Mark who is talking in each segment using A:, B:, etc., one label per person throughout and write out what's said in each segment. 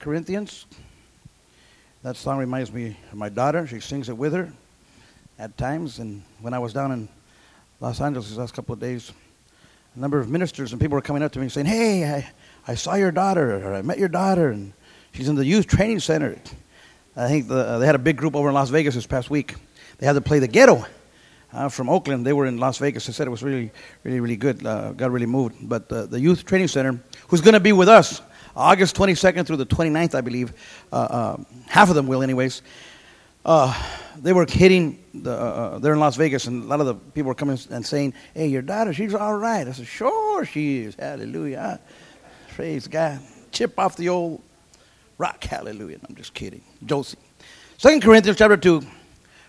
A: Corinthians. That song reminds me of my daughter. She sings it with her at times. And when I was down in Los Angeles these last couple of days, a number of ministers and people were coming up to me saying, Hey, I, I saw your daughter, or I met your daughter, and she's in the youth training center. I think the, uh, they had a big group over in Las Vegas this past week. They had to play the ghetto uh, from Oakland. They were in Las Vegas. They said it was really, really, really good. Uh, got really moved. But the youth training center, who's going to be with us August 22nd through the 29th, I believe, uh, uh, half of them will, anyways. they were hitting the, they're in Las Vegas, and a lot of the people were coming and saying, "Hey, your daughter, she's all right." I said, "Sure, she is. Hallelujah, praise God." Chip off the old rock. Hallelujah. I'm just kidding. Josie. Second Corinthians chapter 2,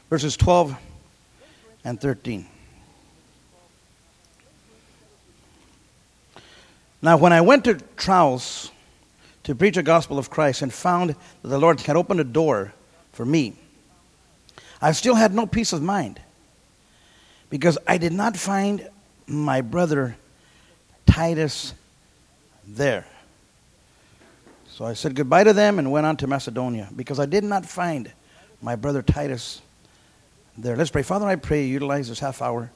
A: verses 12 and 13. Now, when I went to Troas to preach the gospel of Christ and found that the Lord had opened a door for me, I still had no peace of mind because I did not find my brother Titus there. So I said goodbye to them and went on to Macedonia because I did not find my brother Titus there. Let's pray. Father, I pray you utilize this half hour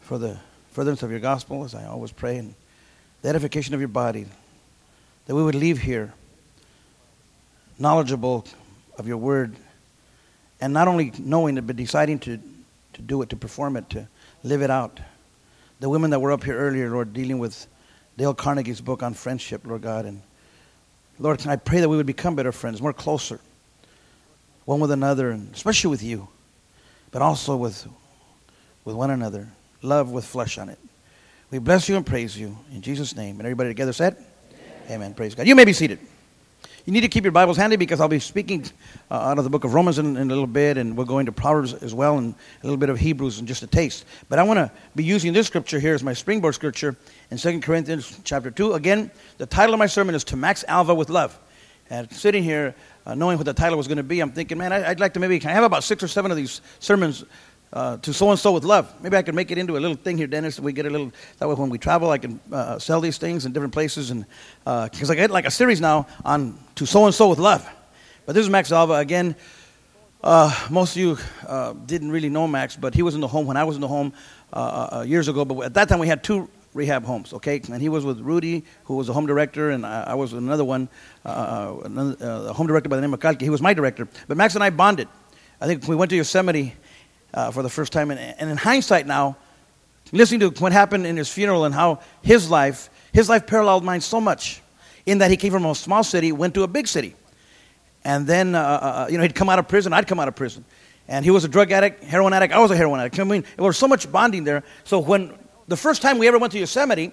A: for the furtherance of your gospel, as I always pray, and the edification of your body, that we would leave here knowledgeable of your word, and not only knowing it, but deciding to, to do it, to perform it, to live it out. The women that were up here earlier, Lord, dealing with Dale Carnegie's book on friendship, Lord God, and Lord, I pray that we would become better friends, more closer, one with another, and especially with you, but also with, with one another. Love with flesh on it. We bless you and praise you in Jesus' name. And everybody together said, Amen. Praise God. You may be seated. You need to keep your Bibles handy because I'll be speaking uh, out of the book of Romans in, in, a little bit, and we'll go into Proverbs as well, and a little bit of Hebrews and just a taste. But I want to be using this scripture here as my springboard scripture in 2 Corinthians chapter 2. Again, the title of my sermon is To Max Alva with Love. And sitting here, uh, knowing what the title was going to be, I'm thinking, man, I, would like to maybe, I have about six or seven of these sermons uh, to so and so with love. Maybe I can make it into a little thing here, Dennis. We get a little that way when we travel, I can uh, sell these things in different places, and because uh, I get like a series now on to so and so with love. But this is Max Alva again. Uh, most of you uh, didn't really know Max, but he was in the home when I was in the home years ago. But at that time, we had two rehab homes, okay? And he was with Rudy, who was a home director, and I, I was with another one, another, a home director by the name of Kalki. He was my director. But Max and I bonded. I think we went to Yosemite uh, for the first time. And, and in hindsight now, listening to what happened in his funeral and how his life, his life paralleled mine so much in that he came from a small city, went to a big city. And then, uh, uh, uh, you know, he'd come out of prison, I'd come out of prison. And he was a drug addict, heroin addict, I was a heroin addict. I mean, there was so much bonding there. So when the first time we ever went to Yosemite,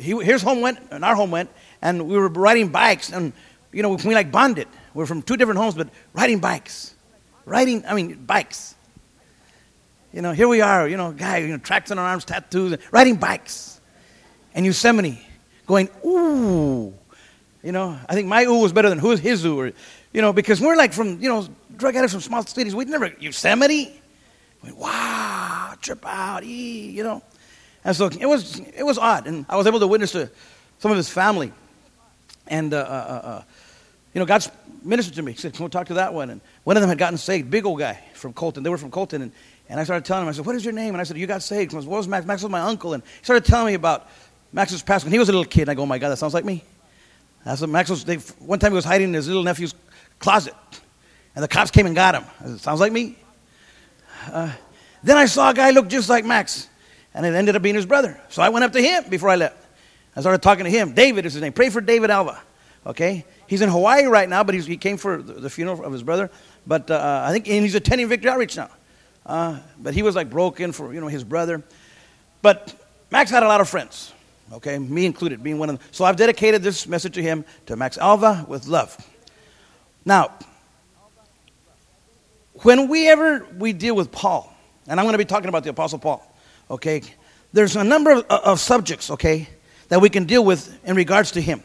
A: he, his home went and our home went, and we were riding bikes, and, you know, we like bonded. We we're from two different homes, but riding bikes. Riding, I mean, bikes. You know, here we are, you know, guy, you know, tracks on our arms, tattoos, riding bikes. And Yosemite, going, ooh. You know, I think my ooh was better than who's his ooh. Or, you know, because we're like from, you know, drug addicts from small cities. We'd never, Yosemite? Wow, trip out, ee, you know. And so it was, it was odd. And I was able to witness to some of his family. And, uh, uh, uh, uh you know, God's ministered to me. He said, come talk to that one. And one of them had gotten saved, big old guy from Colton. They were from Colton. And and I started telling him, I said, What is your name? And I said, You got saved. He goes, What was Max? Max was my uncle. And he started telling me about Max's past when he was a little kid. And I go, Oh my God, that sounds like me. I said, Max was, they, one time he was hiding in his little nephew's closet. And the cops came and got him. I said, Sounds like me. Uh, then I saw a guy look just like Max. And it ended up being his brother. So I went up to him before I left. I started talking to him. David is his name. Pray for David Alva. Okay? He's in Hawaii right now, but he came for the, the funeral of his brother. But uh, I think and he's attending Victory Outreach now. Uh, but he was like broken for, you know, his brother. But Max had a lot of friends, okay, me included, being one of them. So I've dedicated this message to him, to Max Alva, with love. Now, when we ever we deal with Paul, and I'm going to be talking about the Apostle Paul, okay, there's a number of, of subjects, okay, that we can deal with in regards to him.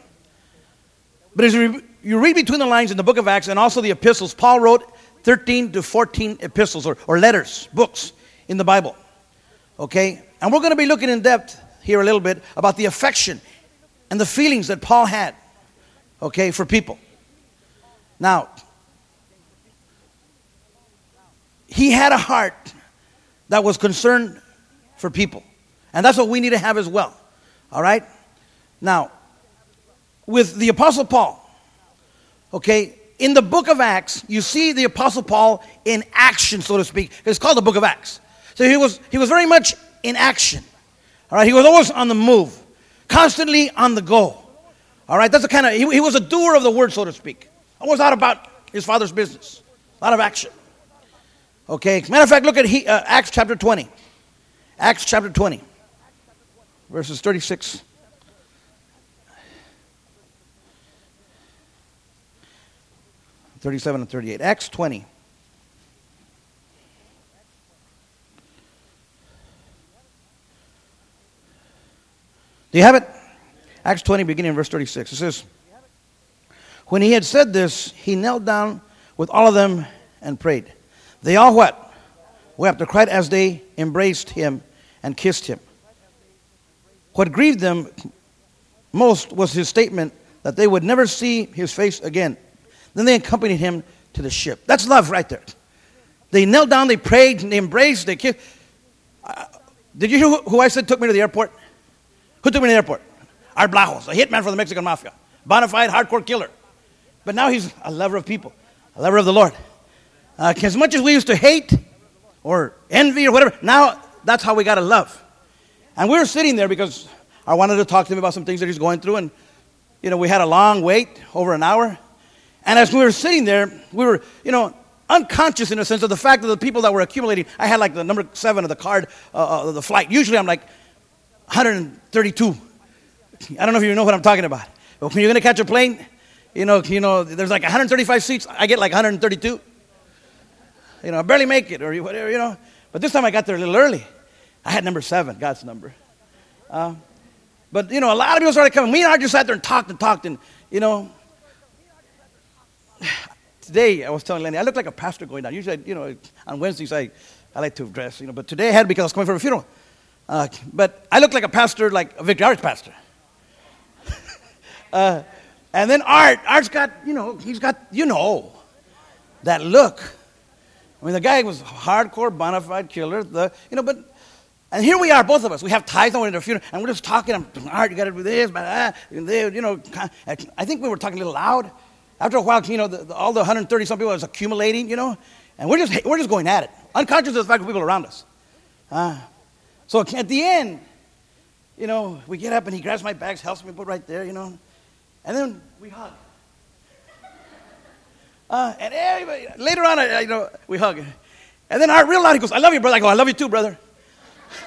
A: But as you read between the lines in the book of Acts and also the epistles, Paul wrote 13 to 14 epistles or, or letters, books in the Bible. Okay? And we're going to be looking in depth here a little bit about the affection and the feelings that Paul had, okay, for people. Now, he had a heart that was concerned for people. And that's what we need to have as well. All right? Now, with the Apostle Paul, okay, in the book of Acts, you see the Apostle Paul in action, so to speak. It's called the book of Acts. So he was, he was very much in action. All right, he was always on the move, constantly on the go. All right, that's the kind of, he, he was a doer of the word, so to speak. Always out about his father's business. A lot of action. Okay, matter of fact, look at he, uh, Acts chapter 20. Acts chapter 20, verses 36. Thirty-seven and thirty-eight. Acts twenty. Do you have it? Acts 20, beginning in verse 36. It says, When he had said this, he knelt down with all of them and prayed. They all what? Wept They cried as they embraced him and kissed him. What grieved them most was his statement that they would never see his face again. Then they accompanied him to the ship. That's love right there. They knelt down, they prayed, they embraced, they kissed. Uh, did you hear who, who I said took me to the airport? Who took me to the airport? Art Blajos, a hitman for the Mexican mafia, bona fide hardcore killer. But now he's a lover of people, a lover of the Lord. Uh, as much as we used to hate or envy or whatever, now that's how we got to love. And we were sitting there because I wanted to talk to him about some things that he's going through. And, you know, we had a long wait, over an hour. And as we were sitting there, we were, you know, unconscious in a sense of the fact that the people that were accumulating, I had like the number seven of the card uh, of the flight. Usually I'm like 132. I don't know if you know what I'm talking about. But when you're going to catch a plane, you know, you know, there's like 135 seats. I get like 132. You know, I barely make it or whatever, you know. But this time I got there a little early. I had number seven, God's number. Uh, but, you know, a lot of people started coming. Me and I just sat there and talked and talked. And, you know, today I was telling Lenny, I look like a pastor going down. Usually, you know, on Wednesdays I, I like to dress, you know. But today I had because I was coming from a funeral. Uh, but I look like a pastor, like a Victory Arts pastor. uh, and then Art, Art's got, you know, he's got, you know, that look. I mean, the guy was hardcore, bona fide killer. The, you know, but, and here we are, both of us. We have ties on the funeral, and we're just talking. I'm, Art, you got to do this, but, ah, you know, I think we were talking a little loud. After a while, you know, the, the, all the 130 some people was accumulating, you know, and we're just, we're just going at it, unconscious of the fact of people around us. Uh, so at the end, you know, we get up and he grabs my bags, helps me put right there, you know, and then we hug. Uh, and everybody, later on, I, you know, we hug. And then I realized, he goes, I love you, brother. I go, I love you too, brother.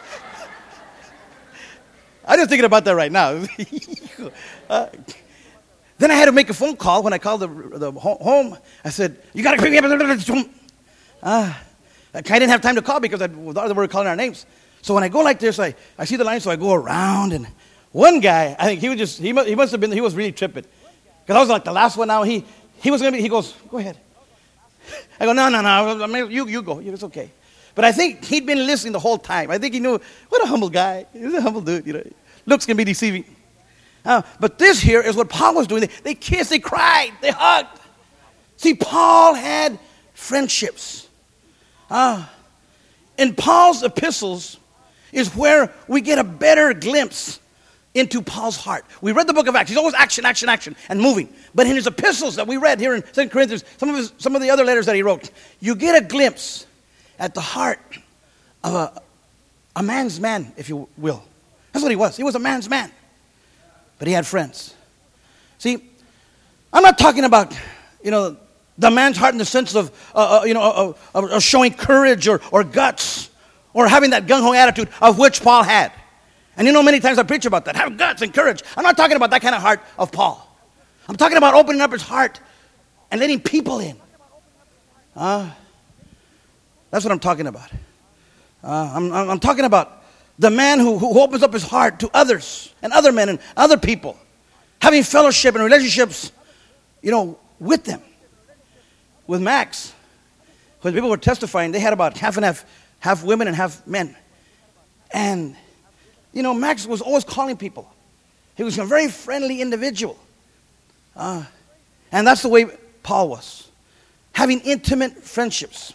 A: I'm just thinking about that right now. uh, then I had to make a phone call when I called the, the home. I said, You got to pick me up. Uh, I didn't have time to call because I, they were calling our names. So when I go like this, I, I see the line, so I go around. And one guy, I think he was just, he must, he must have been, he was really tripping. Because I was like the last one now. He, he was going to be, he goes, go ahead. I go, no, no, no, you, you go. It's okay. But I think he'd been listening the whole time. I think he knew, what a humble guy. He's a humble dude, you know. Looks can be deceiving. Uh, but this here is what Paul was doing. They, they kissed, they cried, they hugged. See, Paul had friendships. Uh, in Paul's epistles, is where we get a better glimpse into Paul's heart. We read the book of Acts. He's always action, action, action, and moving. But in his epistles that we read here in 2 Corinthians, some of, his, some of the other letters that he wrote, you get a glimpse at the heart of a, a man's man, if you will. That's what he was. He was a man's man. But he had friends. See, I'm not talking about, you know, the man's heart in the sense of, uh, uh, you know, uh, uh showing courage or, or guts or having that gung ho attitude of which Paul had. And you know, many times I preach about that. Have guts and courage. I'm not talking about that kind of heart of Paul. I'm talking about opening up his heart and letting people in. Uh, that's what I'm talking about. Uh, I'm, I'm, talking about the man who, who opens up his heart to others and other men and other people, having fellowship and relationships, you know, with them. With Max, when people were testifying, they had about half and half half women and half men. And, you know, Max was always calling people. He was a very friendly individual. Uh, and that's the way Paul was. Having intimate friendships.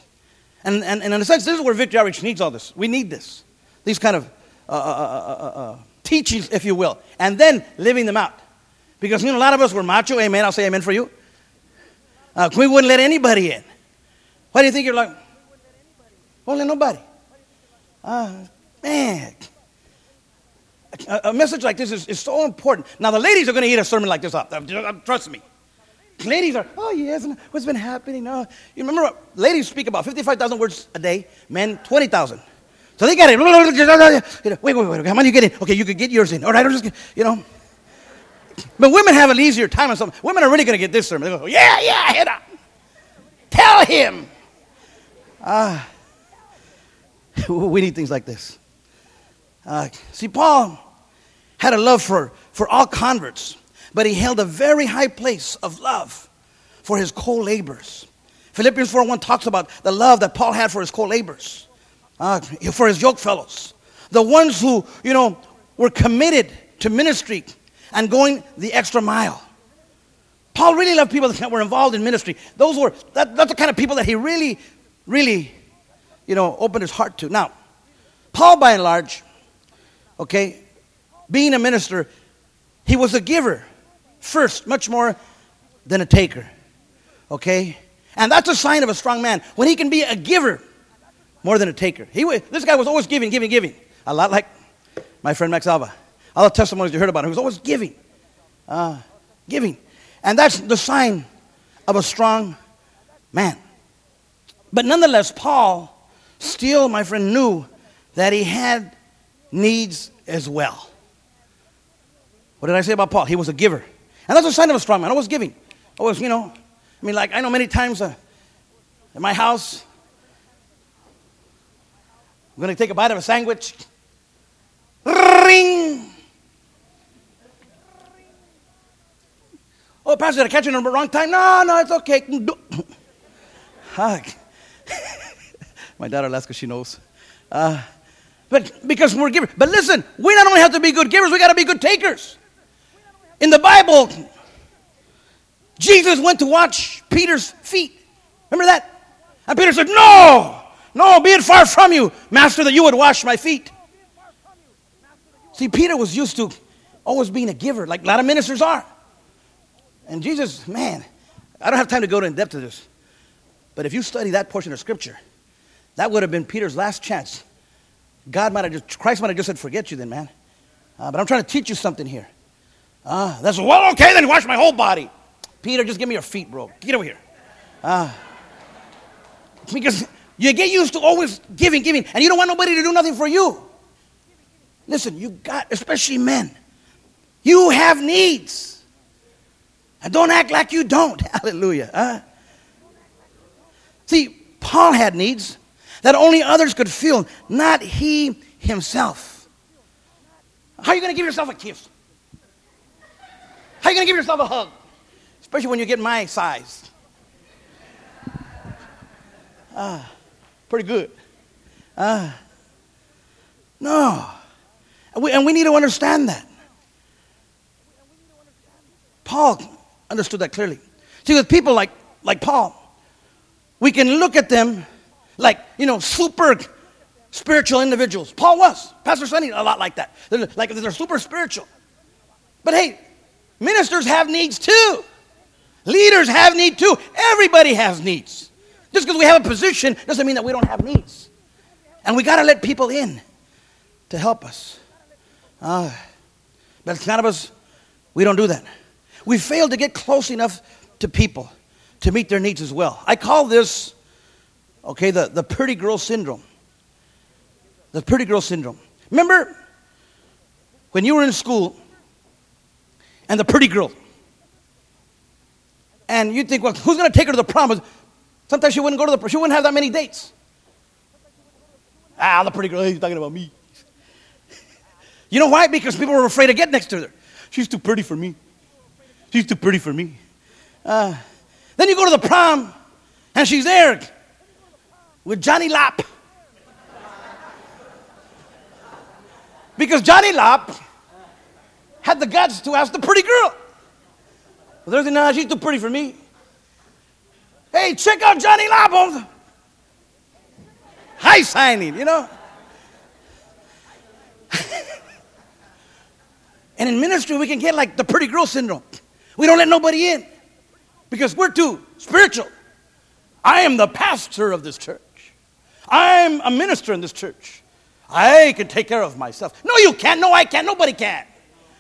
A: And, and, and in a sense, this is where Victory Outreach needs all this. We need this. These kind of uh, uh, uh, uh, teachings, if you will. And then living them out. Because you know, a lot of us were macho. Amen. I'll say amen for you. Uh, we wouldn't let anybody in. Why do you think you're like? Won't let nobody. Uh, man. A, a, message like this is, is so important. Now, the ladies are going to eat a sermon like this up. Trust me. Ladies are, oh, yes, what's been happening? Oh. You remember, ladies speak about 55,000 words a day, men 20,000. So they got it. Wait, wait, wait. How many you get in? Okay, you could get yours in. All right, I'm just, you know. But women have an easier time on something. Women are really going to get this sermon. They go, yeah, yeah, hit up. Tell him. Ah, uh, we need things like this. Uh, see, Paul had a love for, for all converts but he held a very high place of love for his co laborers. Philippians 4 1 talks about the love that Paul had for his co laborers, uh, for his yoke fellows, the ones who, you know, were committed to ministry and going the extra mile. Paul really loved people that were involved in ministry. Those were, that, that's the kind of people that he really, really, you know, opened his heart to. Now, Paul, by and large, okay, being a minister, he was a giver first, much more than a taker. Okay? And that's a sign of a strong man when he can be a giver more than a taker. He, this guy was always giving, giving, giving. A lot like my friend Max Alva. All the testimonies you heard about him, he was always giving. Uh, giving. And that's the sign of a strong man. But nonetheless, Paul still, my friend, knew that he had needs as well. What did I say about Paul? He was a giver. And that's a sign of a strong man. Always giving. Always, you know. I mean, like, I know many times uh, in my house, I'm going to take a bite of a sandwich. Ring! Oh, Pastor, I catch you in the wrong time? No, no, it's okay. my daughter laughs because she knows. Uh, but because we're givers. But listen, we not only have to be good givers, we got to be good takers. In the Bible, Jesus went to wash Peter's feet. Remember that? And Peter said, No, no, be it far from you, Master, that you would wash my feet. See, Peter was used to always being a giver, like a lot of ministers are. And Jesus, man, I don't have time to go in depth to this. But if you study that portion of Scripture, that would have been Peter's last chance. God might have just, Christ might have just said, forget you then, man. Uh, but I'm trying to teach you something here. Ah, that's well, okay, then wash my whole body. Peter, just give me your feet, bro. Get over here. Ah. Because you get used to always giving, giving, and you don't want nobody to do nothing for you. Listen, you got, especially men, you have needs. And don't act like you don't. Hallelujah. Huh? See, Paul had needs that only others could feel, not he himself. How are you going to give yourself a kiss? How are you going to give yourself a hug? Especially when you get my size. Ah, pretty good. Ah, no. And we, and we need to understand that. Paul understood that clearly. See, with people like, like Paul, we can look at them like, you know, super spiritual individuals. Paul was. Pastor Sonny, a lot like that. They're, like they're super spiritual. But hey, Ministers have needs too. Leaders have need too. Everybody has needs. Just because we have a position doesn't mean that we don't have needs. And we got to let people in to help us. Uh, but none of us, we don't do that. We fail to get close enough to people to meet their needs as well. I call this, okay, the, the pretty girl syndrome. The pretty girl syndrome. Remember when you were in school and the pretty girl. And you think, well, who's going to take her to the prom? Sometimes she wouldn't go to the, prom, she wouldn't have that many dates. Ah, the pretty girl, he's talking about me. you know why? Because people were afraid to get next to her. She's too pretty for me. She's too pretty for me. Uh, then you go to the prom, and she's there with Johnny Lap. Because Johnny Lap had the guts to ask the pretty girl. Well, there's no, she's too pretty for me. Hey, check out Johnny Labov. High signing, you know. and in ministry, we can get like the pretty girl syndrome. We don't let nobody in because we're too spiritual. I am the pastor of this church. I'm a minister in this church. I can take care of myself. No, you can't. No, I can't. Nobody can.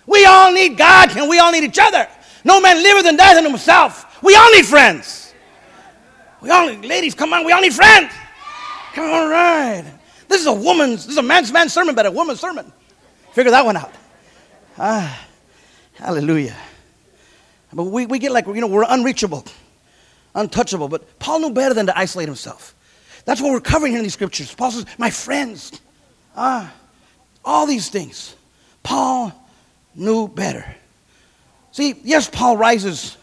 A: We all need God and we all need each other. No man liveth and dieth in himself. We all need friends. We all ladies, come on, we all need friends. Come on, right. This is a woman's, this is a man's man's sermon, but a woman's sermon. Figure that one out. Ah, hallelujah. But we, we get like, you know, we're unreachable, untouchable. But Paul knew better than to isolate himself. That's what we're covering here in these scriptures. Paul says, my friends, ah, all these things. Paul knew better. See, yes, Paul rises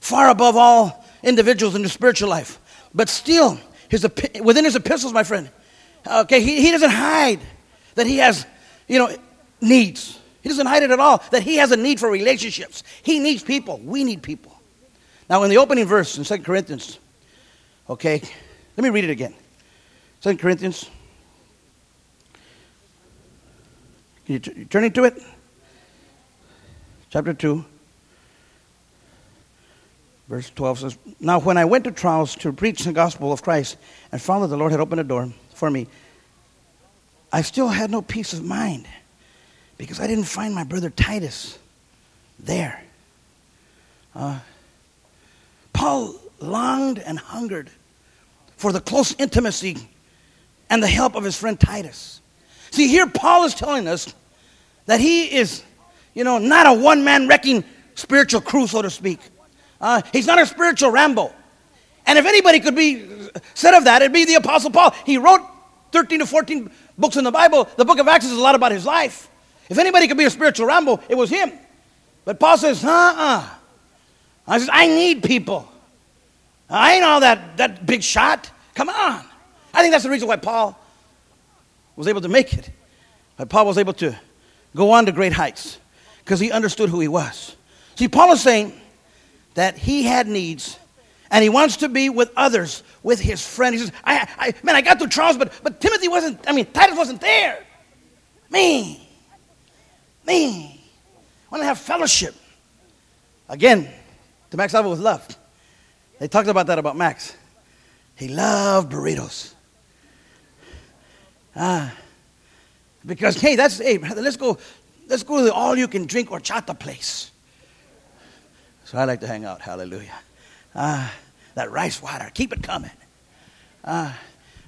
A: far above all individuals in the spiritual life, but still, his, within his epistles, my friend, okay, he, he doesn't hide that he has, you know, needs. He doesn't hide it at all, that he has a need for relationships. He needs people. We need people. Now, in the opening verse in 2 Corinthians, okay, let me read it again. 2 Corinthians. Can you, t- you turn into it? Chapter 2. Verse 12 says, Now when I went to Troas to preach the gospel of Christ and found that the Lord had opened a door for me, I still had no peace of mind because I didn't find my brother Titus there. Uh, Paul longed and hungered for the close intimacy and the help of his friend Titus. See, here Paul is telling us that he is, you know, not a one man wrecking spiritual crew, so to speak. Uh, he's not a spiritual Rambo. And if anybody could be said of that, it'd be the Apostle Paul. He wrote 13 to 14 books in the Bible. The book of Acts is a lot about his life. If anybody could be a spiritual Rambo, it was him. But Paul says, uh uh I says, I need people. I ain't all that, that big shot. Come on. I think that's the reason why Paul was able to make it. Why Paul was able to go on to great heights. Because he understood who he was. See, Paul is saying, that he had needs and he wants to be with others, with his friend. He says, I, I, man, I got through Troas, but, but Timothy wasn't, I mean, Titus wasn't there. Me. Me. I want to have fellowship. Again, to Max Alva with love. They talked about that about Max. He loved burritos. Ah. Because, hey, that's, hey, brother, let's go, let's go to the all you can drink horchata place. So I like to hang out. Hallelujah. Uh, that rice water, keep it coming. Uh,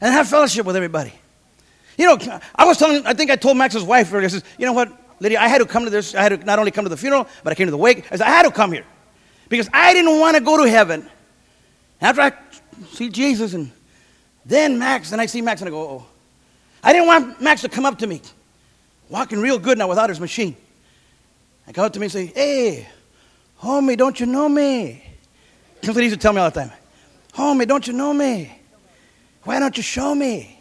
A: and have fellowship with everybody. You know, I was telling, I think I told Max's wife earlier, I says, you know what, Lydia, I had to come to this. I had to not only come to the funeral, but I came to the wake. I said, I had to come here. Because I didn't want to go to heaven. After I see Jesus and then Max, then I see Max and I go, oh. I didn't want Max to come up to me, walking real good now without his machine. I come up to me and say, hey, Homie, don't you know me? That's what he used to tell me all the time. Homie, don't you know me? Why don't you show me?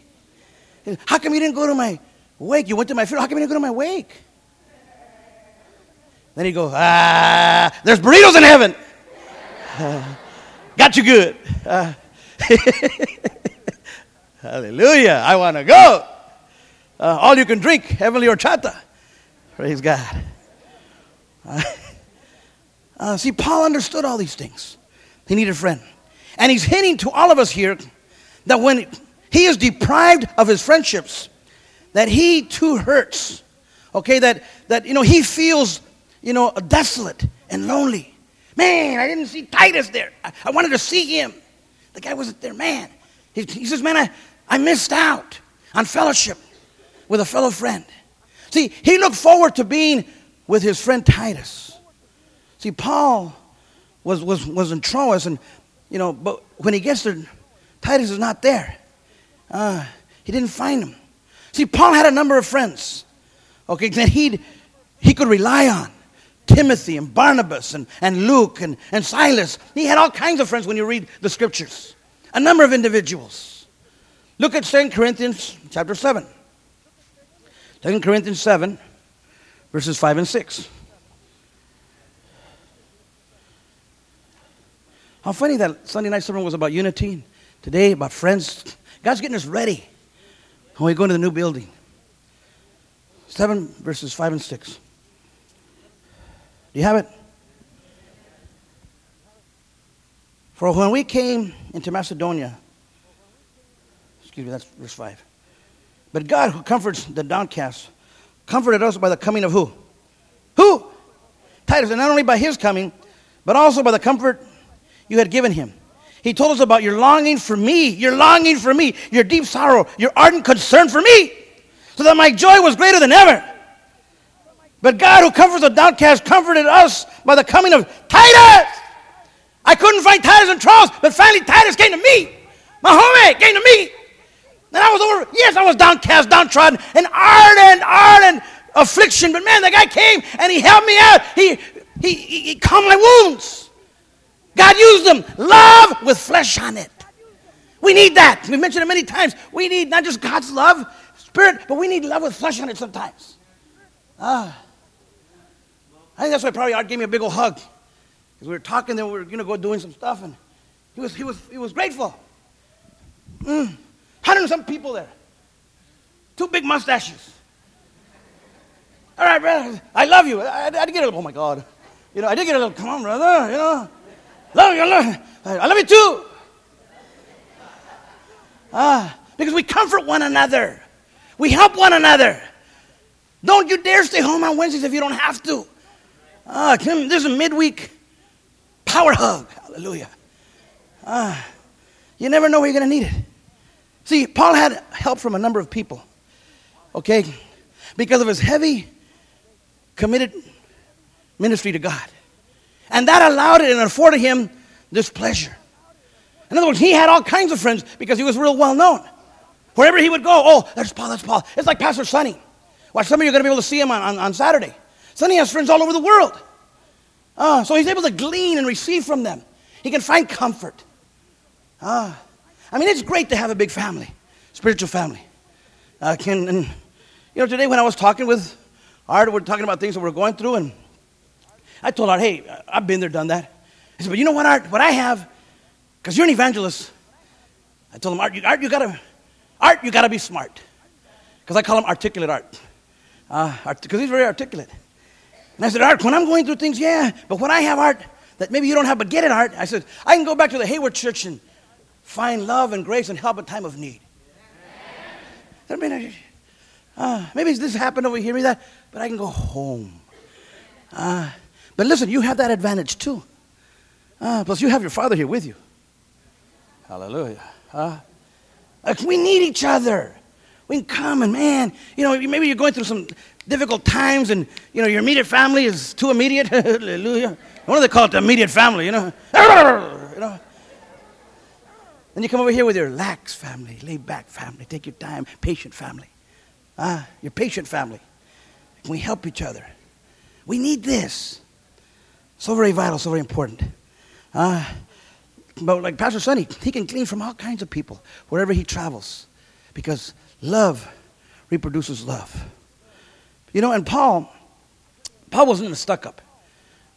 A: How come you didn't go to my wake? You went to my funeral. How come you didn't go to my wake? Then he'd go, ah, there's burritos in heaven. Uh, got you good. Uh, hallelujah. I want to go. Uh, all you can drink, heavenly horchata. Praise God. Uh, see, Paul understood all these things. He needed a friend. And he's hinting to all of us here that when he is deprived of his friendships, that he too hurts. Okay, that, that you know, he feels, you know, desolate and lonely. Man, I didn't see Titus there. I, I wanted to see him. The guy wasn't there. Man, he, he says, man, I, I missed out on fellowship with a fellow friend. See, he looked forward to being with his friend Titus. See, Paul was, was, was in Troas, and, you know, but when he gets there, Titus is not there. Uh, he didn't find him. See, Paul had a number of friends, okay, that he he could rely on. Timothy and Barnabas and, and Luke and, and Silas. He had all kinds of friends when you read the scriptures. A number of individuals. Look at 2 Corinthians chapter 7. 2 Corinthians 7, verses 5 and 6. How funny that Sunday night sermon was about unity. Today, about friends. God's getting us ready when we go into the new building. 7 verses 5 and 6. Do you have it? For when we came into Macedonia, excuse me, that's verse 5. But God, who comforts the downcast, comforted us by the coming of who? Who? Titus. And not only by his coming, but also by the comfort you had given him. He told us about your longing for me, your longing for me, your deep sorrow, your ardent concern for me, so that my joy was greater than ever. But God, who comforts the downcast, comforted us by the coming of Titus. I couldn't find Titus in Troas, but finally Titus came to me. My homie came to me. And I was over, yes, I was downcast, downtrodden, and ardent, ardent affliction. But man, the guy came and he helped me out. He, he, he calmed my wounds. God used them. Love with flesh on it. We need that. We've mentioned it many times. We need not just God's love, spirit, but we need love with flesh on it sometimes. Ah. I think that's why probably Art gave me a big old hug. Because we were talking, then we were going to go doing some stuff, and he was, he was, he was grateful. Mm. Hundred and some people there. Two big mustaches. All right, brother, I love you. I, I, I did get a little, oh my God. You know, I did get a little, come on, brother, you know. Love you, I love, I love you too. Ah, because we comfort one another. We help one another. Don't you dare stay home on Wednesdays if you don't have to. Ah, this is a midweek power hug. Hallelujah. Ah, you never know where you're going to need it. See, Paul had help from a number of people, okay, because of his heavy, committed ministry to God. And that allowed it and afforded him this pleasure. In other words, he had all kinds of friends because he was real well known. Wherever he would go, oh, there's Paul, that's Paul. It's like Pastor Sonny. Watch, some of you are going to be able to see him on, on, on Saturday. Sonny has friends all over the world. Uh, so he's able to glean and receive from them. He can find comfort. Uh, I mean, it's great to have a big family, spiritual family. Uh, can, and, you know, today when I was talking with Art, we are talking about things that we're going through, and I told Art, hey, I've been there, done that. I said, but you know what, Art? What I have, because you're an evangelist. I told him, Art, you, Art, you gotta, Art, you gotta be smart. Because I call him articulate Art. Because uh, he's very articulate. And I said, Art, when I'm going through things, yeah, but when I have Art that maybe you don't have, but get it, Art. I said, I can go back to the Hayward Church and find love and grace and help in time of need. I mean, uh, maybe this happened over here, maybe that, but I can go home. Uh, but listen, you have that advantage too. Uh, plus, you have your father here with you. Hallelujah. Uh, like we need each other. We can come and man, you know, maybe you're going through some difficult times and, you know, your immediate family is too immediate. Hallelujah. What do they call it? The immediate family, you know? you know? Then you come over here with your lax family, laid back family, take your time, patient family. Ah, your patient family. we help each other? We need this. So very vital, so very important. Ah, but like Pastor Sonny, he can glean from all kinds of people wherever he travels because love reproduces love. You know, and Paul, Paul wasn't stuck up.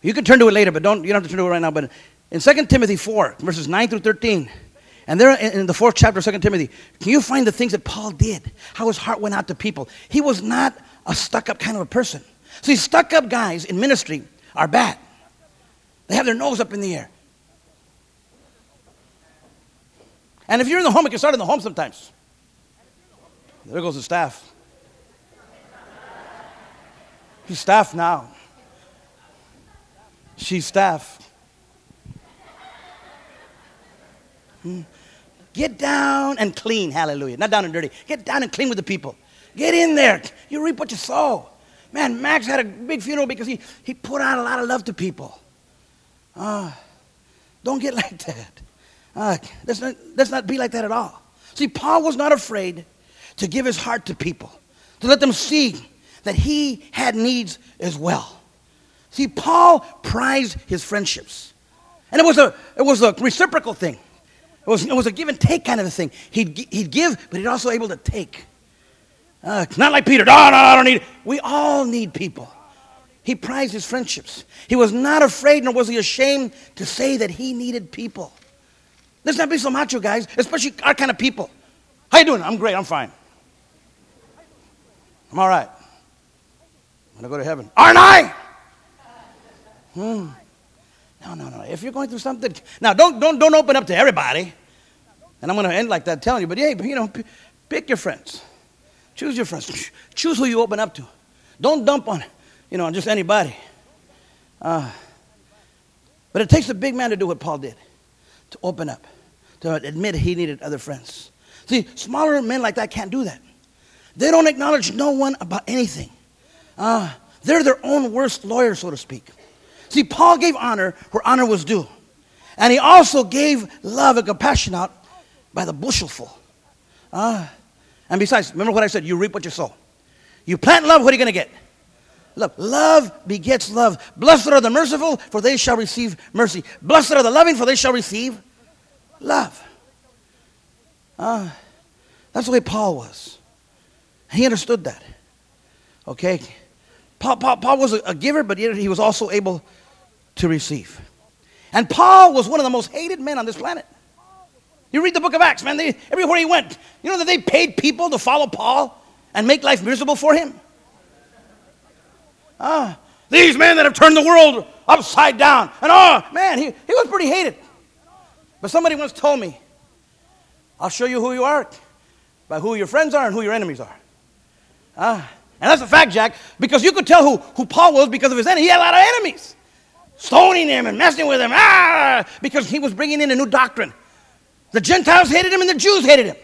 A: You can turn to it later, but don't, you don't have to turn to it right now. But in 2 Timothy 4, verses 9 through 13, and there in the fourth chapter of 2 Timothy, can you find the things that Paul did? How his heart went out to people. He was not a stuck up kind of a person. See, stuck up guys in ministry are bad. They have their nose up in the air. And if you're in the home, it can start in the home sometimes. There goes the staff. He's staff now. She's staff. Hmm. Get down and clean. Hallelujah. Not down and dirty. Get down and clean with the people. Get in there. You reap what you sow. Man, Max had a big funeral because he, he put out a lot of love to people. Uh, don't get like that. Uh, let's, not, let's not be like that at all. See, Paul was not afraid to give his heart to people, to let them see that he had needs as well. See, Paul prized his friendships. And it was a, it was a reciprocal thing. It was, it was a give and take kind of a thing. He'd, he'd give, but he'd also able to take. Uh, not like Peter. No, no, I don't need it. We all need people. He prized his friendships. He was not afraid nor was he ashamed to say that he needed people. Let's not be so macho, guys, especially our kind of people. How you doing? I'm great. I'm fine. I'm all right. I'm going to go to heaven. Aren't I? Hmm. No, no, no. If you're going through something, now don't, don't, don't open up to everybody. And I'm going to end like that telling you, but hey, you know, pick your friends. Choose your friends. Choose who you open up to. Don't dump on, you know, just anybody. Uh, but it takes a big man to do what Paul did, to open up, to admit he needed other friends. See, smaller men like that can't do that. They don't acknowledge no one about anything. Uh, they're their own worst lawyer, so to speak. See, Paul gave honor where honor was due. And he also gave love and compassion out by the bushelful. Uh, and besides, remember what I said you reap what you sow. You plant love, what are you going to get? Love. Love begets love. Blessed are the merciful, for they shall receive mercy. Blessed are the loving, for they shall receive love. Uh, that's the way Paul was. He understood that. Okay? Paul, Paul, Paul was a, giver, but yet he was also able to receive. And Paul was one of the most hated men on this planet. You read the book of Acts, man, they, everywhere he went, you know that they paid people to follow Paul and make life miserable for him? Ah, these men that have turned the world upside down. And oh, man, he, he was pretty hated. But somebody once told me, I'll show you who you are by who your friends are and who your enemies are. Ah, and that's a fact, Jack, because you could tell who, who Paul was because of his enemy. He had a lot of enemies, stoning him and messing with him, ah, because he was bringing in a new doctrine. The Gentiles hated him and the Jews hated him.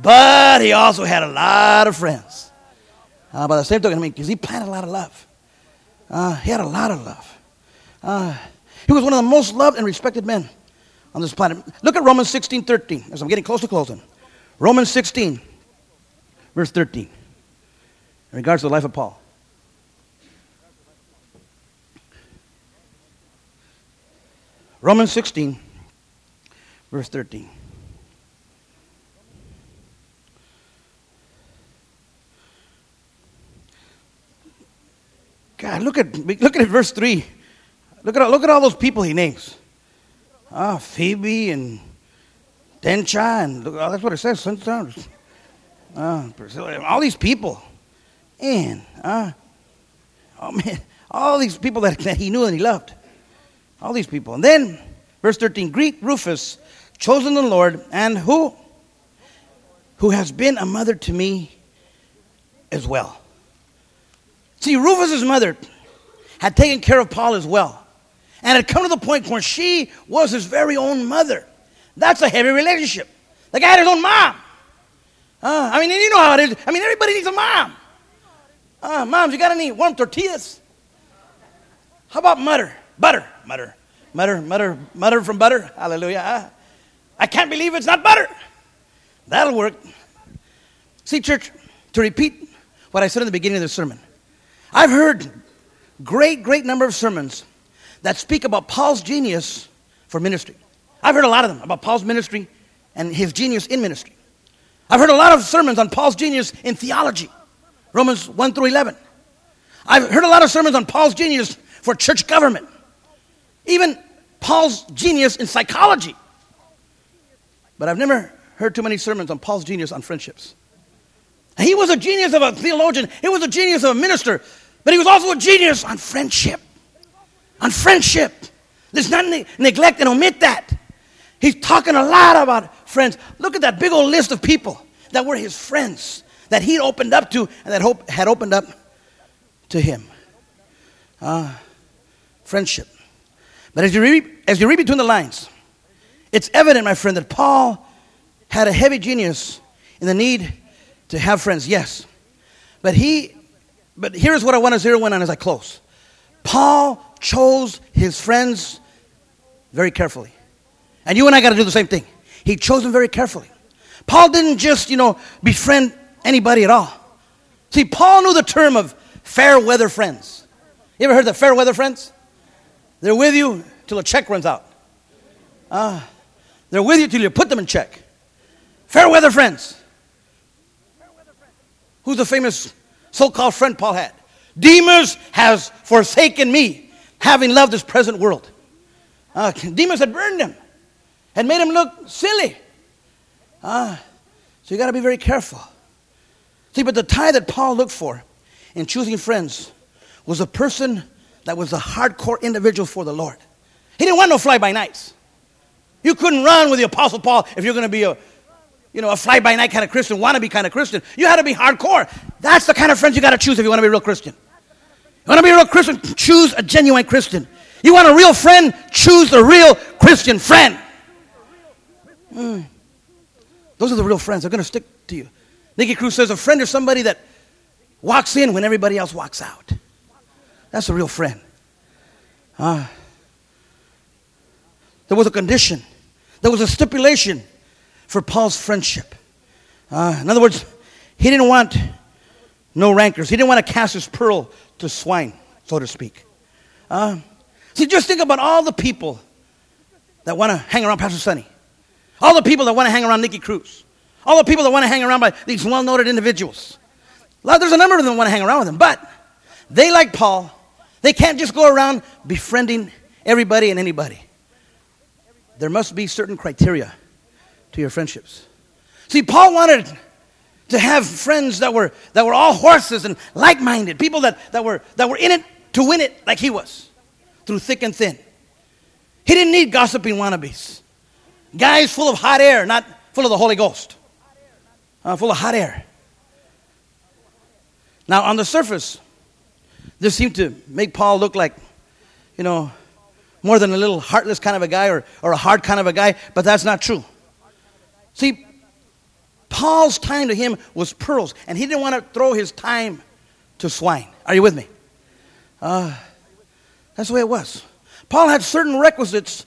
A: But he also had a lot of friends. Uh, by the same token, I mean, because he planted a lot of love. Uh, he had a lot of love. Uh, he was one of the most loved and respected men on this planet. Look at Romans 16 13, as I'm getting close to closing. Romans 16, verse 13 in regards to the life of Paul. Romans 16, verse 13. God, look at look at verse three. Look at look at all those people he names. Ah, Phoebe and Dencha and look, oh, that's what it says. Sometimes, ah, all these people. And, uh, oh man, all these people that, that he knew and he loved. All these people. And then, verse 13 greet Rufus, chosen the Lord, and who? Who has been a mother to me as well. See, Rufus's mother had taken care of Paul as well. And had come to the point where she was his very own mother. That's a heavy relationship. The guy had his own mom. Uh, I mean, you know how it is. I mean, everybody needs a mom. Ah, moms, you got any warm tortillas? How about butter? Butter, butter, butter, butter, butter from butter. Hallelujah. Ah, I can't believe it's not butter. That'll work. See, church, to repeat what I said in the beginning of the sermon, I've heard great, great number of sermons that speak about Paul's genius for ministry. I've heard a lot of them about Paul's ministry and his genius in ministry. I've heard a lot of sermons on Paul's genius in theology. Romans 1 through 11. I've heard a lot of sermons on Paul's genius for church government, even Paul's genius in psychology. But I've never heard too many sermons on Paul's genius on friendships. He was a genius of a theologian, he was a genius of a minister, but he was also a genius on friendship. On friendship. Let's not ne- neglect and omit that. He's talking a lot about friends. Look at that big old list of people that were his friends that he opened up to and that hope had opened up to him. Uh, friendship. But as you, read, as you read between the lines, it's evident, my friend, that Paul had a heavy genius in the need to have friends, yes. But he, but here's what I want to zero in on as I close. Paul chose his friends very carefully. And you and I got to do the same thing. He chose them very carefully. Paul didn't just, you know, befriend anybody at all. See, Paul knew the term of fair weather friends. You ever heard of fair weather friends? They're with you till a check runs out. Uh, they're with you till you put them in check. Fair weather friends. Who's the famous so called friend Paul had? Demas has forsaken me, having loved this present world. Uh, Demas had burned him, had made him look silly. Uh, so you got to be very careful. See, but the tie that Paul looked for in choosing friends was a person that was a hardcore individual for the Lord. He didn't want no fly by nights. You couldn't run with the Apostle Paul if you're going to be a, you know, a fly by night kind of Christian, wannabe kind of Christian. You had to be hardcore. That's the kind of friends you got to choose if you want to be a real Christian. You want to be a real Christian? Choose a genuine Christian. You want a real friend? Choose a real Christian friend. Mm. Those are the real friends. They're going to stick to you. Nicky Cruz says a friend is somebody that walks in when everybody else walks out. That's a real friend. Uh, there was a condition, there was a stipulation for Paul's friendship. Uh, in other words, he didn't want no rancors. He didn't want to cast his pearl to swine, so to speak. Uh, see, just think about all the people that want to hang around Pastor Sonny, all the people that want to hang around Nicky Cruz, all the people that want to hang around by these well noted individuals. There's a number of them want to hang around with him, but they, like Paul, they can't just go around befriending everybody and anybody. There must be certain criteria to your friendships. See, Paul wanted to have friends that were, that were all horses and like minded, people that, that, were, that were in it to win it like he was, through thick and thin. He didn't need gossiping wannabes, guys full of hot air, not full of the Holy Ghost, uh, full of hot air. Now, on the surface, this seemed to make Paul look like, you know, more than a little heartless kind of a guy or, or a hard kind of a guy, but that's not true. See, Paul's time to him was pearls, and he didn't want to throw his time to swine. Are you with me? Uh, that's the way it was. Paul had certain requisites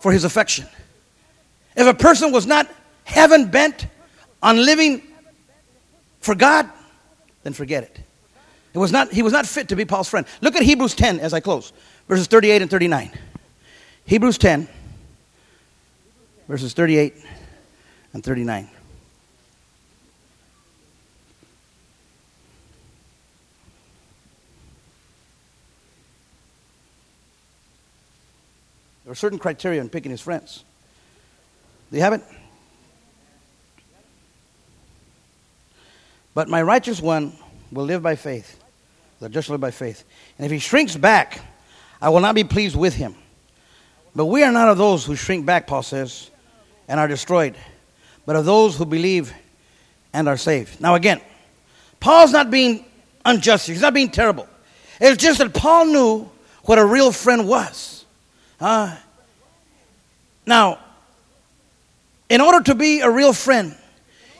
A: for his affection. If a person was not heaven bent on living for God, then forget it. It was not, he was not fit to be Paul's friend. Look at Hebrews 10 as I close, verses 38 and 39. Hebrews 10, verses 38 and 39. There are certain criteria in picking his friends. Do you have it? But my righteous one will live by faith. They'll just live by faith. And if he shrinks back, I will not be pleased with him. But we are not of those who shrink back, Paul says, and are destroyed, but of those who believe and are saved. Now, again, Paul's not being unjust, he's not being terrible. It's just that Paul knew what a real friend was. Uh, now, in order to be a real friend,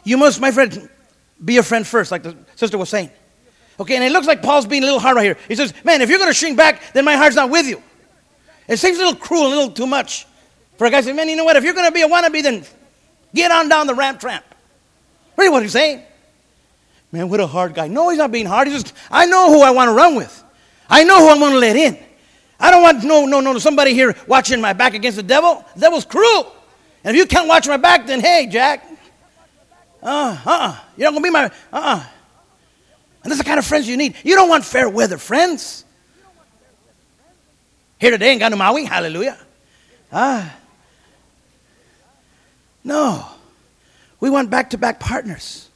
A: you must, my friend, be a friend first, like the sister was saying. Okay, and it looks like Paul's being a little hard right here. He says, Man, if you're going to shrink back, then my heart's not with you. It seems a little cruel, a little too much for a guy to say, Man, you know what? If you're going to be a wannabe, then get on down the ramp tramp. Really, what he's saying? Man, what a hard guy. No, he's not being hard. He's just, I know who I want to run with. I know who I'm going to let in. I don't want no, no, no, somebody here watching my back against the devil. The devil's cruel. And if you can't watch my back, then hey, Jack, uh, uh-uh. You're not going to be my, uh-uh. And that's the kind of friends you need. You don't want fair weather friends. Here today in Ganumawi, hallelujah. Ah. No. We want back to back partners.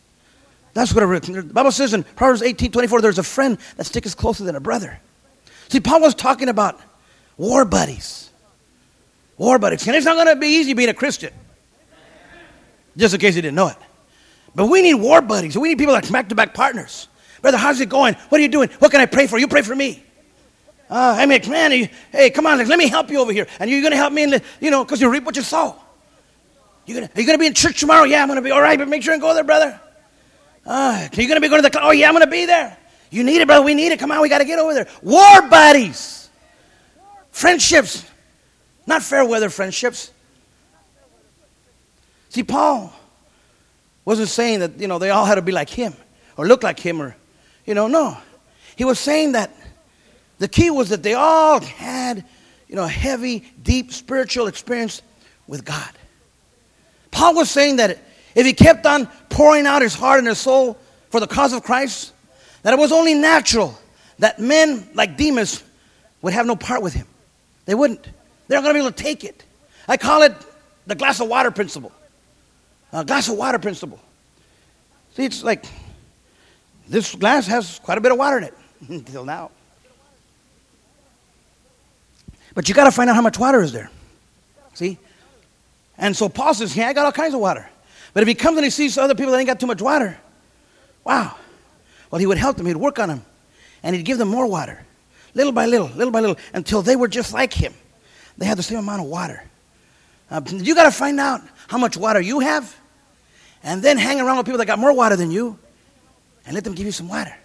A: That's what a, the Bible says in Proverbs 18 24, there's a friend that sticks closer than a brother. See, Paul was talking about war buddies. War buddies. And it's not going to be easy being a Christian. Just in case you didn't know it. But we need war buddies. We need people that are back to back partners. Brother, how's it going? What are you doing? What can I pray for? You pray for me. Uh, I mean, man, you, hey, come on, let me help you over here. And you're going to help me, in the, you know, because you reap what you sow. You gonna, are you going to be in church tomorrow? Yeah, I'm going to be. All right, but make sure and go there, brother. Uh, are you going to be going to the Oh, yeah, I'm going to be there. You need it, brother. We need it. Come on, we got to get over there. War buddies. Friendships. Not fair weather friendships. See, Paul wasn't saying that, you know, they all had to be like him or look like him or, you know, no. He was saying that the key was that they all had, you know, a heavy, deep spiritual experience with God. Paul was saying that if he kept on pouring out his heart and his soul for the cause of Christ, that it was only natural that men like Demas would have no part with him. They wouldn't. They're not going to be able to take it. I call it the glass of water principle. A glass of water principle. See, it's like this glass has quite a bit of water in it until now. But you got to find out how much water is there. See? And so Paul says, Yeah, I got all kinds of water. But if he comes and he sees other people that ain't got too much water, wow. Well, he would help them, he'd work on them, and he'd give them more water, little by little, little by little, until they were just like him. They had the same amount of water. Uh, you got to find out how much water you have, and then hang around with people that got more water than you, and let them give you some water.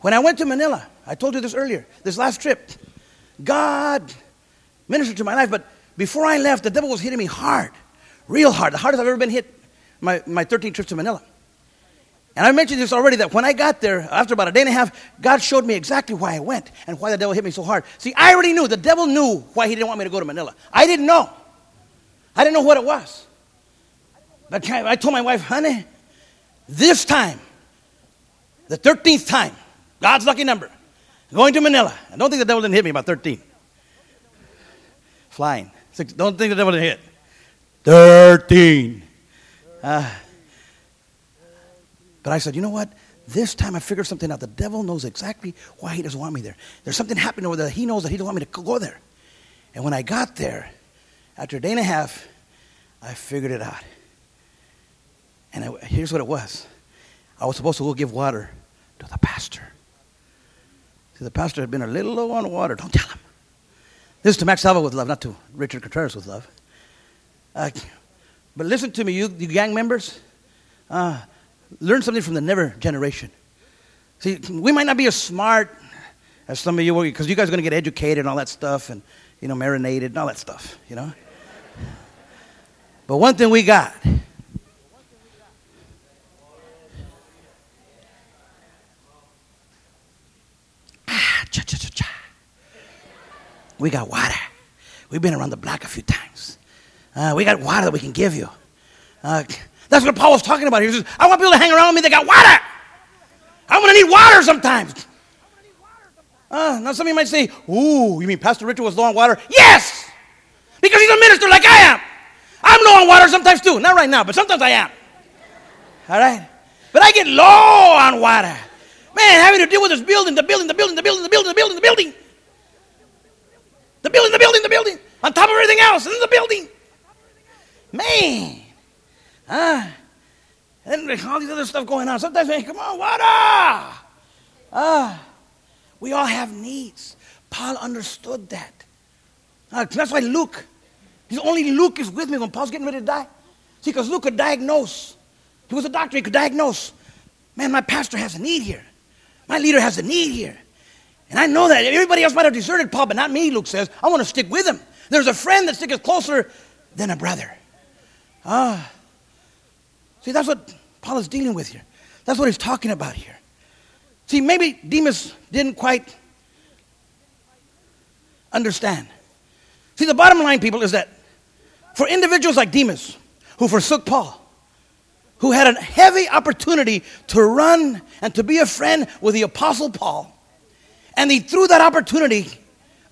A: When I went to Manila, I told you this earlier, this last trip, God ministered to my life, but before I left, the devil was hitting me hard, real hard, the hardest I've ever been hit my, my 13 trips to Manila. And I mentioned this already that when I got there, after about a day and a half, God showed me exactly why I went and why the devil hit me so hard. See, I already knew. The devil knew why he didn't want me to go to Manila. I didn't know. I didn't know what it was. But I told my wife, honey, this time, the 13th time, God's lucky number, going to Manila. I don't think the devil didn't hit me about 13. Flying. Don't think the devil didn't hit. 13. Uh, but I said, you know what? This time I figured something out. The devil knows exactly why he doesn't want me there. There's something happening over there. He knows that he doesn't want me to go there. And when I got there, after a day and a half, I figured it out. And I, here's what it was I was supposed to go give water to the pastor. See, the pastor had been a little low on water. Don't tell him. This is to Max Salva with love, not to Richard Contreras with love. Uh, but listen to me, you, you gang members. Uh, learn something from the never generation. See, we might not be as smart as some of you, because you guys are going to get educated and all that stuff, and you know, marinated and all that stuff, you know. But one thing we got. Ah, cha, cha, cha, cha. We got water. We've been around the block a few times. Uh, we got water that we can give you. Uh, that's what Paul was talking about. He says, I want people to hang around me that got water. I'm going to need water sometimes. Uh, now, some of you might say, Ooh, you mean Pastor Richard was low on water? Yes! Because he's a minister like I am. I'm low on water sometimes too. Not right now, but sometimes I am. All right? But I get low on water. Man, having to deal with this building, the building, the building, the building, the building, the building, the building. The building, the building, the building. The building. On top of everything else, and the building. Man. Ah. And then all these other stuff going on. Sometimes, man, come on, water. Ah. We all have needs. Paul understood that. Uh, that's why Luke, He's only Luke is with me when Paul's getting ready to die. See, because Luke could diagnose. He was a doctor, he could diagnose. Man, my pastor has a need here. My leader has a need here. And I know that. Everybody else might have deserted Paul, but not me, Luke says. I want to stick with him. There's a friend that sticks closer than a brother. Ah. See, that's what Paul is dealing with here. That's what he's talking about here. See, maybe Demas didn't quite understand. See, the bottom line, people, is that for individuals like Demas, who forsook Paul, who had a heavy opportunity to run and to be a friend with the Apostle Paul, and he threw that opportunity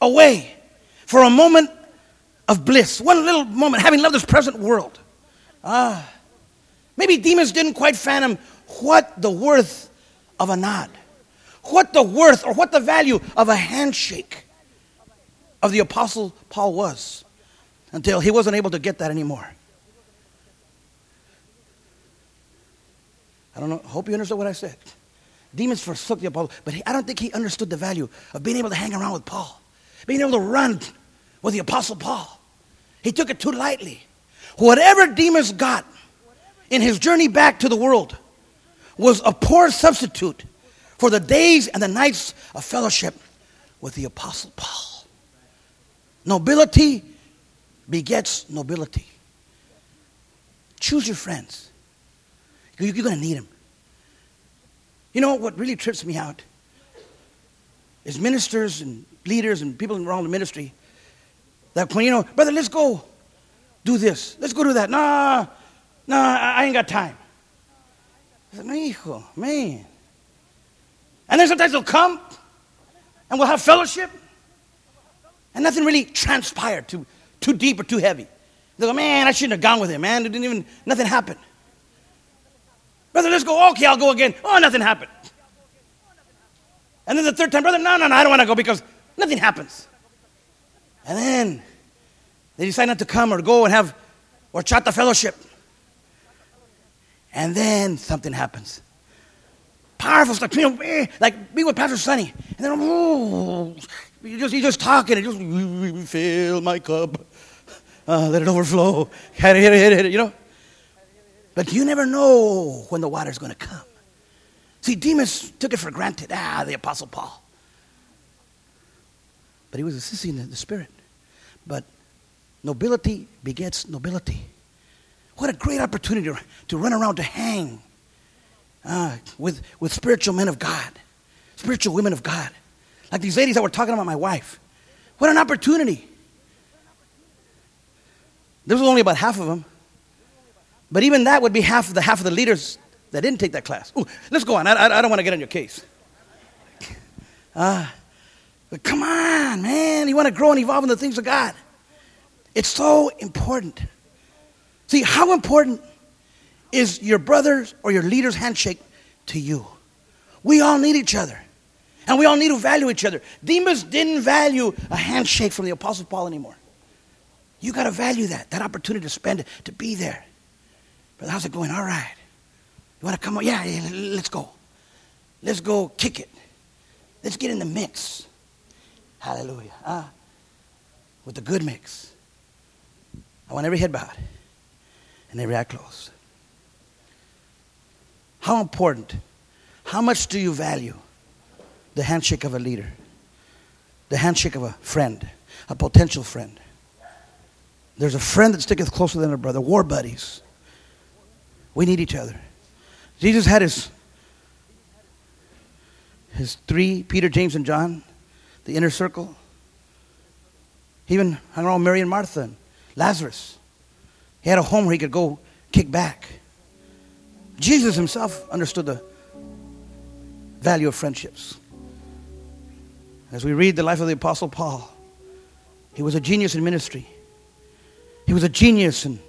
A: away for a moment of bliss, one little moment, having loved this present world. Ah, maybe Demas didn't quite fathom what the worth of a nod, what the worth or what the value of a handshake of the Apostle Paul was until he wasn't able to get that anymore. I don't know. Hope you understood what I said. Demas forsook the apostle, but I don't think he understood the value of being able to hang around with Paul, being able to run with the apostle Paul. He took it too lightly. Whatever Demas got in his journey back to the world was a poor substitute for the days and the nights of fellowship with the apostle Paul. Nobility begets nobility. Choose your friends. You're going to need them. You know what really trips me out is ministers and leaders and people around the ministry that when you know, brother, let's go do this, let's go do that. Nah, nah, I ain't got time. I said, no, hijo, man. And then sometimes they'll come And we'll have fellowship. And nothing really transpired too, too deep or too heavy. They go, man, I shouldn't have gone with him, man. It didn't even, nothing happened. Brother, let's go. Okay, I'll go again. Oh, nothing happened. And then the third time, brother, no, no, no, I don't want to go because nothing happens. And then they decide not to come or go and have or chat horchata fellowship. And then something happens. Powerful stuff, you know, eh, like being with Pastor Sonny. And then, you just, you just talking and just fill my cup. Uh, let it overflow. Hit it, hit it, hit it, you know. But you never know when the water's going to come. See, Demas took it for granted. Ah, the Apostle Paul. But he was assisting the spirit. But nobility begets nobility. What a great opportunity to run around to hang uh, with, with spiritual men of God, spiritual women of God. Like these ladies that were talking about my wife. What an opportunity. There was only about half of them. But even that would be half of the half of the leaders that didn't take that class. Ooh, let's go on. I, I, I don't want to get on your case. Ah, but come on, man. You want to grow and evolve in the things of God. It's so important. See, how important is your brother's or your leader's handshake to you? We all need each other. And we all need to value each other. Demas didn't value a handshake from the Apostle Paul anymore. You got to value that, that opportunity to spend it, to be there. Brother, how's it going? All right. You want to come on? Yeah, yeah, let's go. Let's go kick it. Let's get in the mix. Hallelujah. Ah, with the good mix. I want every head bowed and every eye closed. How important, how much do you value the handshake of a leader, the handshake of a friend, a potential friend? There's a friend that sticketh closer than a brother, war buddies. We need each other. Jesus had his, his three, Peter, James, and John, the inner circle. He even hung around Mary and Martha and Lazarus. He had a home where he could go kick back. Jesus himself understood the value of friendships. As we read the life of the Apostle Paul, he was a genius in ministry. He was a genius in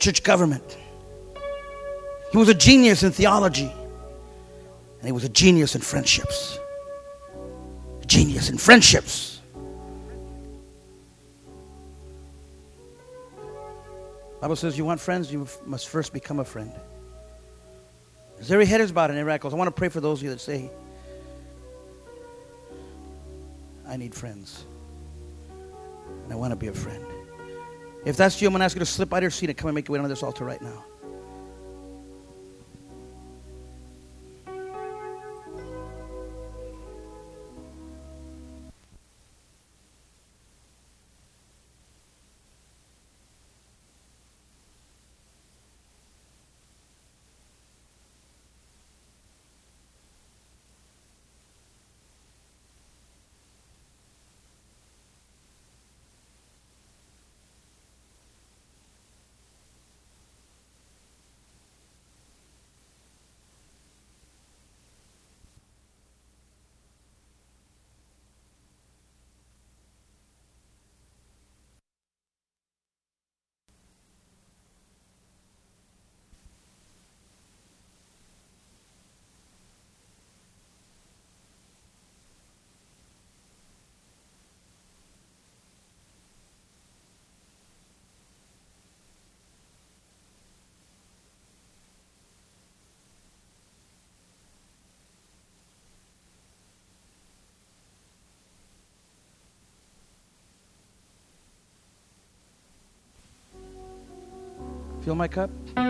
A: church government. He was a genius in theology. And he was a genius in friendships. A genius in friendships. Bible says you want friends, you must first become a friend. As every head is bowed and every eye I want to pray for those of you that say, I need friends. And I want to be a friend. If that's you, I'm going to ask you to slip out of your seat and come and make your way on this altar right now. Fill my cup. Fill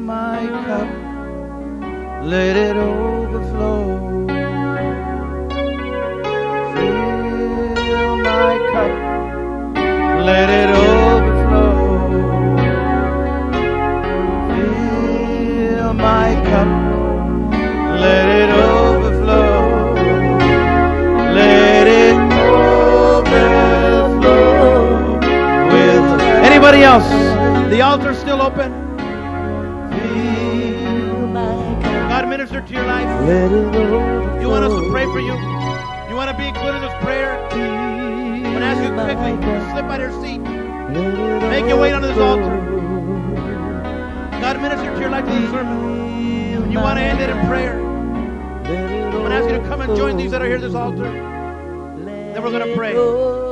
A: my cup. Let it overflow. Fill my cup. Let it overflow. Fill my cup. Anybody else. The altar's still open. God minister to your life. You want us to pray? for you. You want to be included in this prayer? I'm going to ask you quickly. to Slip out of your seat. Make your way onto this altar. God ministered to your life through the sermon. You want to end it in prayer. I'm going to ask you to come and join these that are here at this altar. Then we're going to pray.